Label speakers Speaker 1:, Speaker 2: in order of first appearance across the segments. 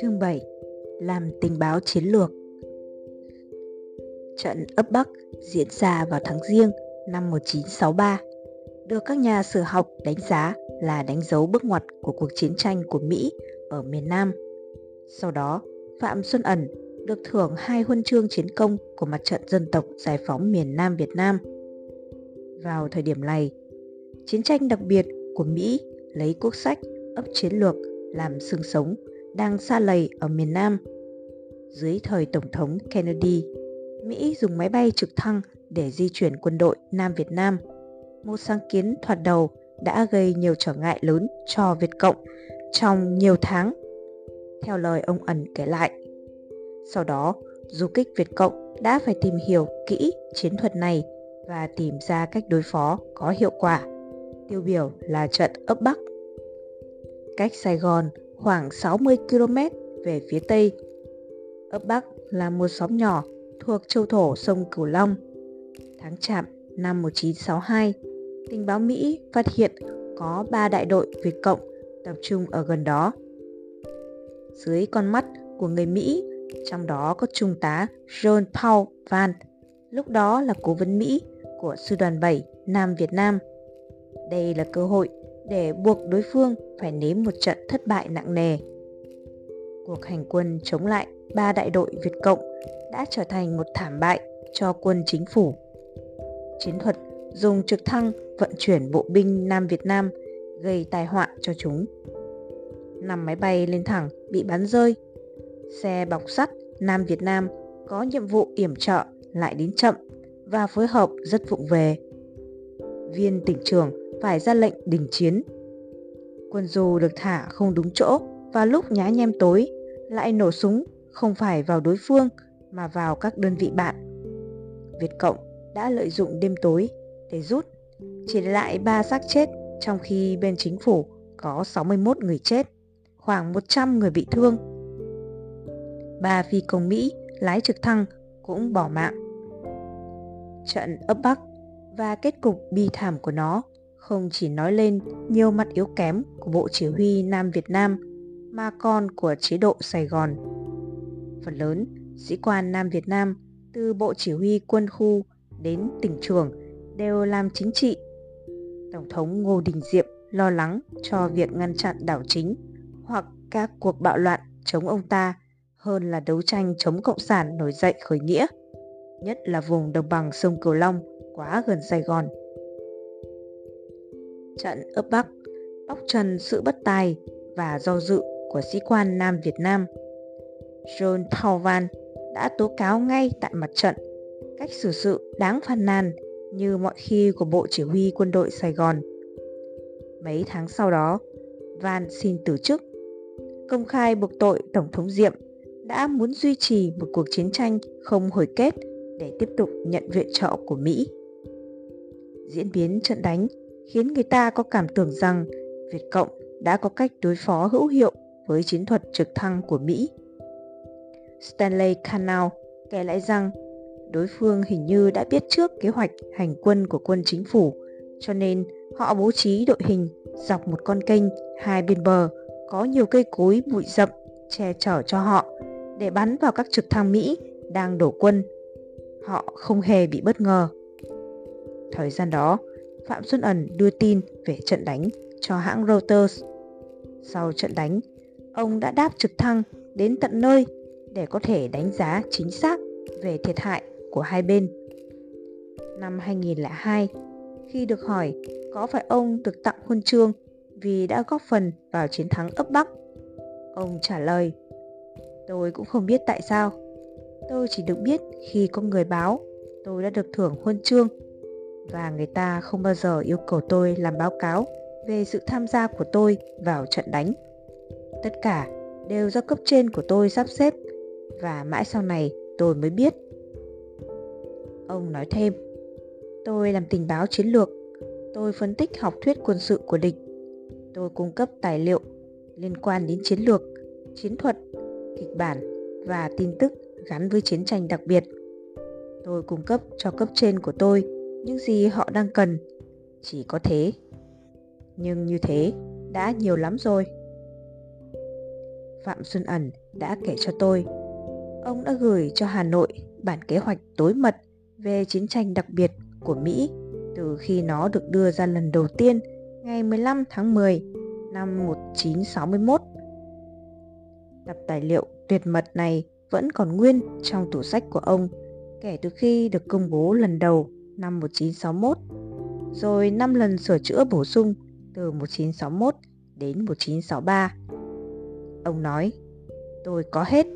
Speaker 1: Chương 7 Làm tình báo chiến lược Trận ấp Bắc diễn ra vào tháng riêng năm 1963 được các nhà sử học đánh giá là đánh dấu bước ngoặt của cuộc chiến tranh của Mỹ ở miền Nam. Sau đó, Phạm Xuân Ẩn được thưởng hai huân chương chiến công của mặt trận dân tộc giải phóng miền Nam Việt Nam. Vào thời điểm này, chiến tranh đặc biệt của Mỹ lấy quốc sách ấp chiến lược làm xương sống đang xa lầy ở miền Nam. Dưới thời Tổng thống Kennedy, Mỹ dùng máy bay trực thăng để di chuyển quân đội Nam Việt Nam. Một sáng kiến thoạt đầu đã gây nhiều trở ngại lớn cho Việt Cộng trong nhiều tháng. Theo lời ông ẩn kể lại, sau đó du kích Việt Cộng đã phải tìm hiểu kỹ chiến thuật này và tìm ra cách đối phó có hiệu quả. Tiêu biểu là trận ấp Bắc. Cách Sài Gòn khoảng 60 km về phía tây. Ấp Bắc là một xóm nhỏ thuộc châu thổ sông Cửu Long. Tháng Chạp năm 1962, tình báo Mỹ phát hiện có 3 đại đội Việt Cộng tập trung ở gần đó. Dưới con mắt của người Mỹ, trong đó có Trung tá John Paul Van, lúc đó là cố vấn Mỹ của Sư đoàn 7 Nam Việt Nam. Đây là cơ hội để buộc đối phương phải nếm một trận thất bại nặng nề. Cuộc hành quân chống lại ba đại đội Việt Cộng đã trở thành một thảm bại cho quân chính phủ. Chiến thuật dùng trực thăng vận chuyển bộ binh Nam Việt Nam gây tai họa cho chúng. Năm máy bay lên thẳng bị bắn rơi. Xe bọc sắt Nam Việt Nam có nhiệm vụ yểm trợ lại đến chậm và phối hợp rất vụng về. Viên tỉnh trưởng phải ra lệnh đình chiến. Quân dù được thả không đúng chỗ và lúc nhá nhem tối lại nổ súng không phải vào đối phương mà vào các đơn vị bạn. Việt Cộng đã lợi dụng đêm tối để rút, chỉ lại 3 xác chết trong khi bên chính phủ có 61 người chết, khoảng 100 người bị thương. Ba phi công Mỹ lái trực thăng cũng bỏ mạng. Trận ấp Bắc và kết cục bi thảm của nó không chỉ nói lên nhiều mặt yếu kém của Bộ Chỉ huy Nam Việt Nam mà còn của chế độ Sài Gòn. Phần lớn, sĩ quan Nam Việt Nam từ Bộ Chỉ huy quân khu đến tỉnh trưởng đều làm chính trị. Tổng thống Ngô Đình Diệm lo lắng cho việc ngăn chặn đảo chính hoặc các cuộc bạo loạn chống ông ta hơn là đấu tranh chống Cộng sản nổi dậy khởi nghĩa, nhất là vùng đồng bằng sông Cửu Long quá gần Sài Gòn trận ấp Bắc, bóc trần sự bất tài và do dự của sĩ quan Nam Việt Nam. John Pauvan đã tố cáo ngay tại mặt trận cách xử sự đáng phàn nàn như mọi khi của Bộ Chỉ huy Quân đội Sài Gòn. Mấy tháng sau đó, Van xin từ chức, công khai buộc tội Tổng thống Diệm đã muốn duy trì một cuộc chiến tranh không hồi kết để tiếp tục nhận viện trợ của Mỹ. Diễn biến trận đánh khiến người ta có cảm tưởng rằng Việt Cộng đã có cách đối phó hữu hiệu với chiến thuật trực thăng của Mỹ. Stanley Canal kể lại rằng đối phương hình như đã biết trước kế hoạch hành quân của quân chính phủ, cho nên họ bố trí đội hình dọc một con kênh hai bên bờ có nhiều cây cối bụi rậm che chở cho họ để bắn vào các trực thăng Mỹ đang đổ quân. Họ không hề bị bất ngờ. Thời gian đó, Phạm Xuân Ẩn đưa tin về trận đánh cho hãng Reuters. Sau trận đánh, ông đã đáp trực thăng đến tận nơi để có thể đánh giá chính xác về thiệt hại của hai bên. Năm 2002, khi được hỏi có phải ông được tặng huân chương vì đã góp phần vào chiến thắng ấp Bắc, ông trả lời Tôi cũng không biết tại sao. Tôi chỉ được biết khi có người báo tôi đã được thưởng huân chương và người ta không bao giờ yêu cầu tôi làm báo cáo về sự tham gia của tôi vào trận đánh. Tất cả đều do cấp trên của tôi sắp xếp và mãi sau này tôi mới biết. Ông nói thêm, tôi làm tình báo chiến lược, tôi phân tích học thuyết quân sự của địch, tôi cung cấp tài liệu liên quan đến chiến lược, chiến thuật, kịch bản và tin tức gắn với chiến tranh đặc biệt. Tôi cung cấp cho cấp trên của tôi những gì họ đang cần, chỉ có thế nhưng như thế đã nhiều lắm rồi Phạm Xuân Ẩn đã kể cho tôi. Ông đã gửi cho Hà Nội bản kế hoạch tối mật về chiến tranh đặc biệt của Mỹ từ khi nó được đưa ra lần đầu tiên ngày 15 tháng 10 năm 1961. Tập tài liệu tuyệt mật này vẫn còn nguyên trong tủ sách của ông kể từ khi được công bố lần đầu năm 1961, rồi 5 lần sửa chữa bổ sung từ 1961 đến 1963. Ông nói, tôi có hết.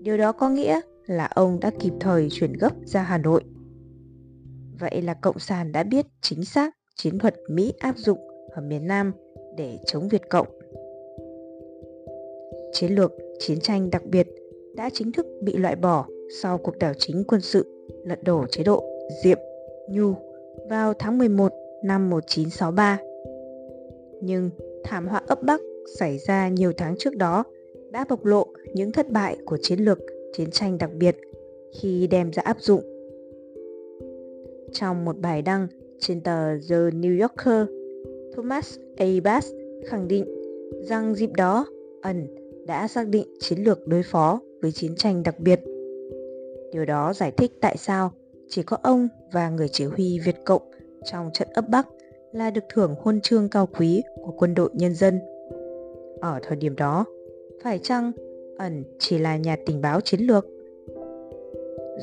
Speaker 1: Điều đó có nghĩa là ông đã kịp thời chuyển gấp ra Hà Nội. Vậy là Cộng sản đã biết chính xác chiến thuật Mỹ áp dụng ở miền Nam để chống Việt Cộng. Chiến lược chiến tranh đặc biệt đã chính thức bị loại bỏ sau cuộc đảo chính quân sự lật đổ chế độ Diệm Nhu vào tháng 11 năm 1963. Nhưng thảm họa ấp Bắc xảy ra nhiều tháng trước đó đã bộc lộ những thất bại của chiến lược chiến tranh đặc biệt khi đem ra áp dụng. Trong một bài đăng trên tờ The New Yorker, Thomas A. Bass khẳng định rằng dịp đó ẩn đã xác định chiến lược đối phó với chiến tranh đặc biệt. Điều đó giải thích tại sao chỉ có ông và người chỉ huy Việt Cộng trong trận ấp Bắc là được thưởng huân chương cao quý của quân đội nhân dân. Ở thời điểm đó, phải chăng ẩn chỉ là nhà tình báo chiến lược?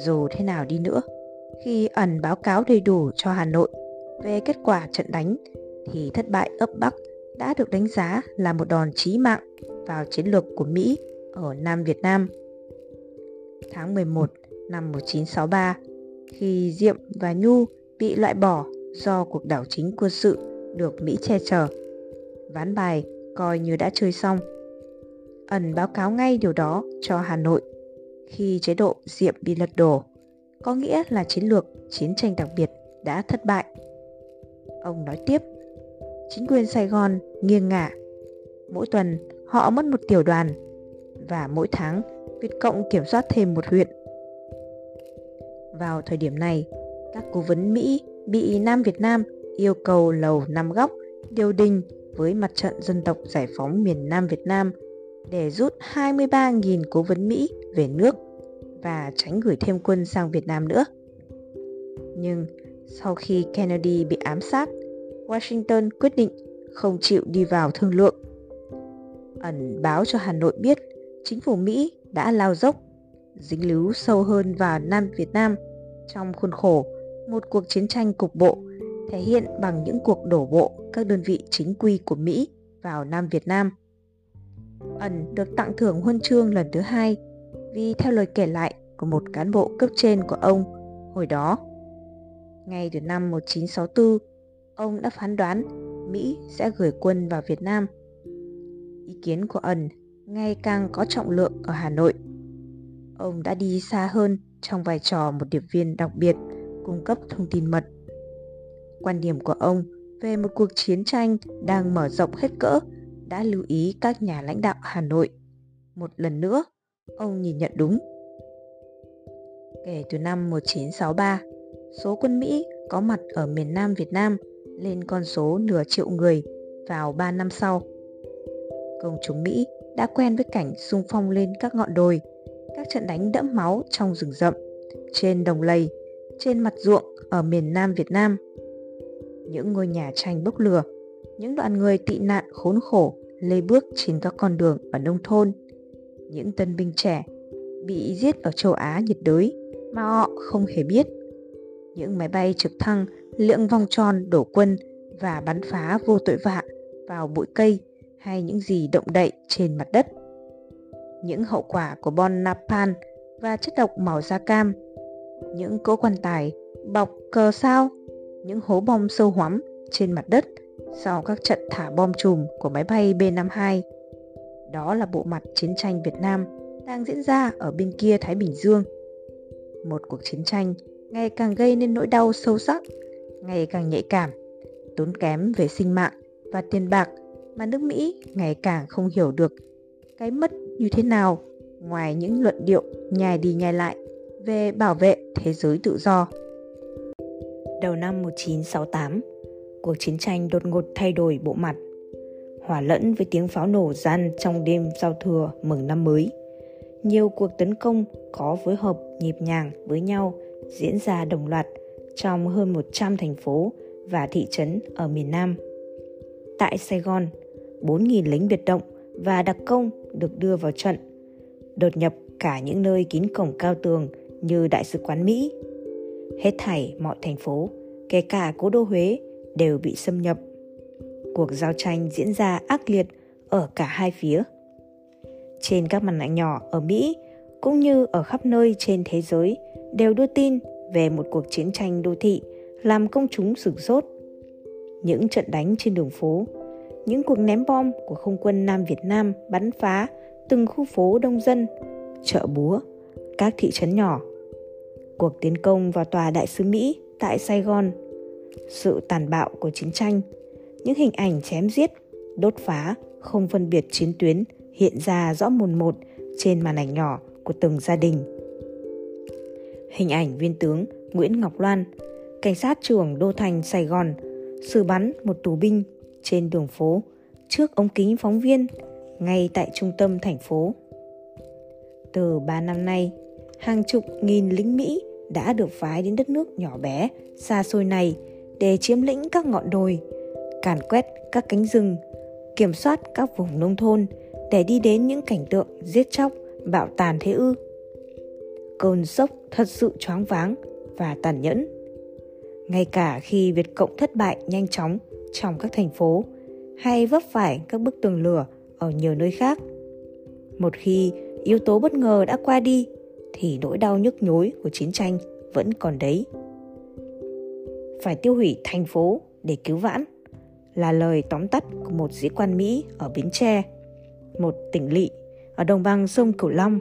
Speaker 1: Dù thế nào đi nữa, khi ẩn báo cáo đầy đủ cho Hà Nội về kết quả trận đánh thì thất bại ấp Bắc đã được đánh giá là một đòn chí mạng vào chiến lược của Mỹ ở Nam Việt Nam. Tháng 11 năm 1963, khi Diệm và Nhu bị loại bỏ do cuộc đảo chính quân sự được Mỹ che chở, ván bài coi như đã chơi xong. Ẩn báo cáo ngay điều đó cho Hà Nội khi chế độ Diệm bị lật đổ, có nghĩa là chiến lược chiến tranh đặc biệt đã thất bại. Ông nói tiếp, chính quyền Sài Gòn nghiêng ngả. Mỗi tuần họ mất một tiểu đoàn và mỗi tháng Việt Cộng kiểm soát thêm một huyện. Vào thời điểm này, các cố vấn Mỹ bị Nam Việt Nam yêu cầu lầu năm góc điều đình với mặt trận dân tộc giải phóng miền Nam Việt Nam để rút 23.000 cố vấn Mỹ về nước và tránh gửi thêm quân sang Việt Nam nữa. Nhưng sau khi Kennedy bị ám sát, Washington quyết định không chịu đi vào thương lượng. Ẩn báo cho Hà Nội biết chính phủ Mỹ đã lao dốc, dính líu sâu hơn vào Nam Việt Nam trong khuôn khổ một cuộc chiến tranh cục bộ thể hiện bằng những cuộc đổ bộ các đơn vị chính quy của Mỹ vào Nam Việt Nam. Ẩn được tặng thưởng huân chương lần thứ hai vì theo lời kể lại của một cán bộ cấp trên của ông hồi đó. Ngay từ năm 1964, ông đã phán đoán Mỹ sẽ gửi quân vào Việt Nam. Ý kiến của ẩn ngày càng có trọng lượng ở Hà Nội. Ông đã đi xa hơn trong vai trò một điệp viên đặc biệt cung cấp thông tin mật. Quan điểm của ông về một cuộc chiến tranh đang mở rộng hết cỡ đã lưu ý các nhà lãnh đạo Hà Nội. Một lần nữa, ông nhìn nhận đúng. Kể từ năm 1963, số quân Mỹ có mặt ở miền Nam Việt Nam lên con số nửa triệu người vào 3 năm sau. Công chúng Mỹ đã quen với cảnh xung phong lên các ngọn đồi, các trận đánh đẫm máu trong rừng rậm, trên đồng lầy, trên mặt ruộng ở miền Nam Việt Nam. Những ngôi nhà tranh bốc lửa, những đoàn người tị nạn khốn khổ lê bước trên các con đường ở nông thôn, những tân binh trẻ bị giết ở châu Á nhiệt đới mà họ không hề biết. Những máy bay trực thăng lượn vòng tròn đổ quân và bắn phá vô tội vạ vào bụi cây hay những gì động đậy trên mặt đất. Những hậu quả của bom napalm và chất độc màu da cam, những cỗ quan tài bọc cờ sao, những hố bom sâu hoắm trên mặt đất sau các trận thả bom chùm của máy bay B-52. Đó là bộ mặt chiến tranh Việt Nam đang diễn ra ở bên kia Thái Bình Dương. Một cuộc chiến tranh ngày càng gây nên nỗi đau sâu sắc, ngày càng nhạy cảm, tốn kém về sinh mạng và tiền bạc mà nước Mỹ ngày càng không hiểu được cái mất như thế nào ngoài những luận điệu nhài đi nhài lại về bảo vệ thế giới tự do. Đầu năm 1968, cuộc chiến tranh đột ngột thay đổi bộ mặt. hòa lẫn với tiếng pháo nổ gian trong đêm giao thừa mừng năm mới. Nhiều cuộc tấn công có phối hợp nhịp nhàng với nhau diễn ra đồng loạt trong hơn 100 thành phố và thị trấn ở miền Nam. Tại Sài Gòn, 4.000 lính biệt động và đặc công được đưa vào trận, đột nhập cả những nơi kín cổng cao tường như Đại sứ quán Mỹ. Hết thảy mọi thành phố, kể cả cố đô Huế, đều bị xâm nhập. Cuộc giao tranh diễn ra ác liệt ở cả hai phía. Trên các màn ảnh nhỏ ở Mỹ cũng như ở khắp nơi trên thế giới đều đưa tin về một cuộc chiến tranh đô thị làm công chúng sửng sốt. Những trận đánh trên đường phố, những cuộc ném bom của không quân Nam Việt Nam bắn phá từng khu phố đông dân, chợ búa, các thị trấn nhỏ. Cuộc tiến công vào tòa đại sứ Mỹ tại Sài Gòn, sự tàn bạo của chiến tranh, những hình ảnh chém giết, đốt phá, không phân biệt chiến tuyến hiện ra rõ mồn một trên màn ảnh nhỏ của từng gia đình. Hình ảnh viên tướng Nguyễn Ngọc Loan, cảnh sát trưởng Đô Thành Sài Gòn, xử bắn một tù binh trên đường phố trước ống kính phóng viên ngay tại trung tâm thành phố. Từ 3 năm nay, hàng chục nghìn lính Mỹ đã được phái đến đất nước nhỏ bé, xa xôi này để chiếm lĩnh các ngọn đồi, càn quét các cánh rừng, kiểm soát các vùng nông thôn để đi đến những cảnh tượng giết chóc, bạo tàn thế ư. Cơn sốc thật sự choáng váng và tàn nhẫn. Ngay cả khi Việt Cộng thất bại nhanh chóng trong các thành phố hay vấp phải các bức tường lửa ở nhiều nơi khác. Một khi yếu tố bất ngờ đã qua đi thì nỗi đau nhức nhối của chiến tranh vẫn còn đấy. Phải tiêu hủy thành phố để cứu vãn là lời tóm tắt của một sĩ quan Mỹ ở Bến Tre, một tỉnh lỵ ở đồng bằng sông Cửu Long.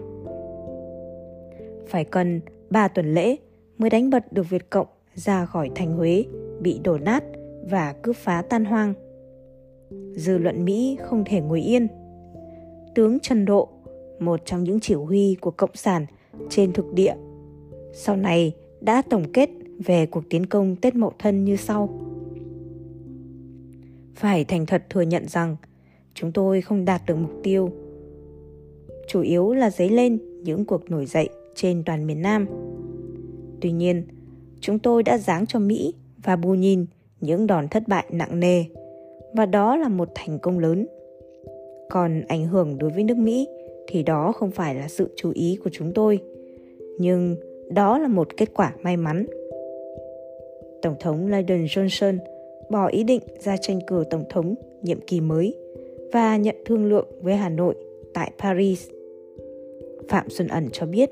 Speaker 1: Phải cần 3 tuần lễ mới đánh bật được Việt Cộng ra khỏi thành Huế bị đổ nát và cướp phá tan hoang. Dư luận Mỹ không thể ngồi yên. Tướng Trần Độ, một trong những chỉ huy của Cộng sản trên thực địa, sau này đã tổng kết về cuộc tiến công Tết Mậu Thân như sau. Phải thành thật thừa nhận rằng chúng tôi không đạt được mục tiêu. Chủ yếu là dấy lên những cuộc nổi dậy trên toàn miền Nam. Tuy nhiên, chúng tôi đã giáng cho Mỹ và bù nhìn những đòn thất bại nặng nề và đó là một thành công lớn. Còn ảnh hưởng đối với nước Mỹ thì đó không phải là sự chú ý của chúng tôi, nhưng đó là một kết quả may mắn. Tổng thống Lyndon Johnson bỏ ý định ra tranh cử tổng thống nhiệm kỳ mới và nhận thương lượng với Hà Nội tại Paris. Phạm Xuân Ẩn cho biết,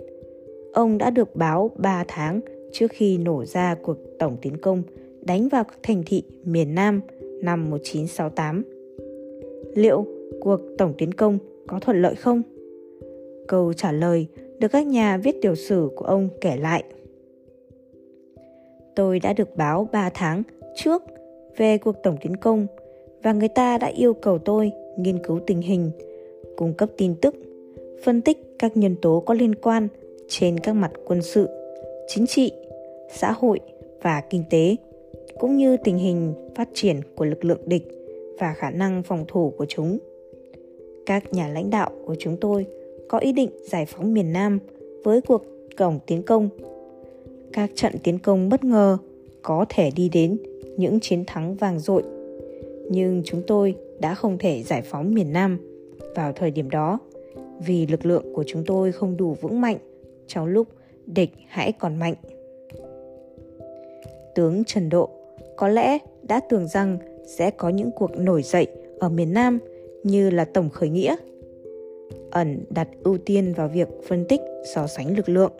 Speaker 1: ông đã được báo 3 tháng trước khi nổ ra cuộc tổng tiến công đánh vào các thành thị miền Nam năm 1968. Liệu cuộc tổng tiến công có thuận lợi không? Câu trả lời được các nhà viết tiểu sử của ông kể lại. Tôi đã được báo 3 tháng trước về cuộc tổng tiến công và người ta đã yêu cầu tôi nghiên cứu tình hình, cung cấp tin tức, phân tích các nhân tố có liên quan trên các mặt quân sự, chính trị, xã hội và kinh tế, cũng như tình hình phát triển của lực lượng địch và khả năng phòng thủ của chúng. Các nhà lãnh đạo của chúng tôi có ý định giải phóng miền Nam với cuộc cổng tiến công. Các trận tiến công bất ngờ có thể đi đến những chiến thắng vàng dội. Nhưng chúng tôi đã không thể giải phóng miền Nam vào thời điểm đó vì lực lượng của chúng tôi không đủ vững mạnh trong lúc địch hãy còn mạnh. Tướng Trần Độ có lẽ đã tưởng rằng sẽ có những cuộc nổi dậy ở miền Nam như là tổng khởi nghĩa. Ẩn đặt ưu tiên vào việc phân tích so sánh lực lượng.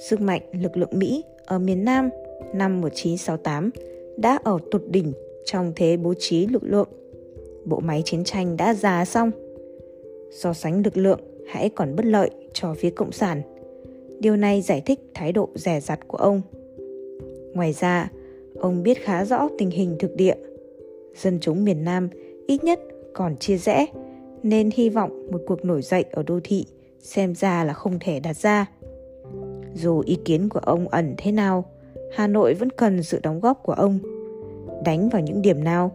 Speaker 1: Sức mạnh lực lượng Mỹ ở miền Nam năm 1968 đã ở tột đỉnh trong thế bố trí lực lượng. Bộ máy chiến tranh đã già xong. So sánh lực lượng hãy còn bất lợi cho phía Cộng sản. Điều này giải thích thái độ rẻ rặt của ông. Ngoài ra, ông biết khá rõ tình hình thực địa. Dân chúng miền Nam ít nhất còn chia rẽ, nên hy vọng một cuộc nổi dậy ở đô thị xem ra là không thể đặt ra. Dù ý kiến của ông ẩn thế nào, Hà Nội vẫn cần sự đóng góp của ông. Đánh vào những điểm nào?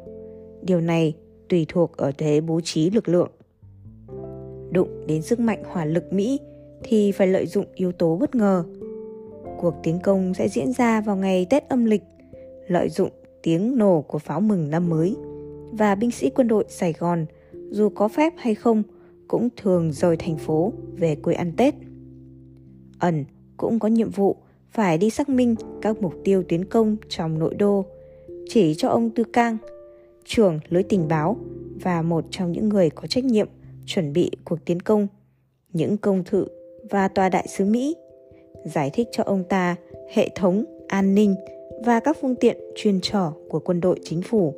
Speaker 1: Điều này
Speaker 2: tùy thuộc ở thế bố trí lực lượng. Đụng đến sức mạnh hỏa lực Mỹ thì phải lợi dụng yếu tố bất ngờ. Cuộc tiến công sẽ diễn ra vào ngày Tết âm lịch, lợi dụng tiếng nổ của pháo mừng năm mới và binh sĩ quân đội Sài Gòn dù có phép hay không cũng thường rời thành phố về quê ăn Tết. Ẩn cũng có nhiệm vụ phải đi xác minh các mục tiêu tiến công trong nội đô, chỉ cho ông Tư Cang, trưởng lưới tình báo và một trong những người có trách nhiệm chuẩn bị cuộc tiến công, những công thự và tòa đại sứ Mỹ, giải thích cho ông ta hệ thống an ninh và các phương tiện chuyên trở của quân đội chính phủ.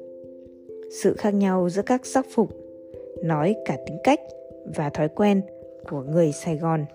Speaker 2: Sự khác nhau giữa các sắc phục, nói cả tính cách và thói quen của người Sài Gòn.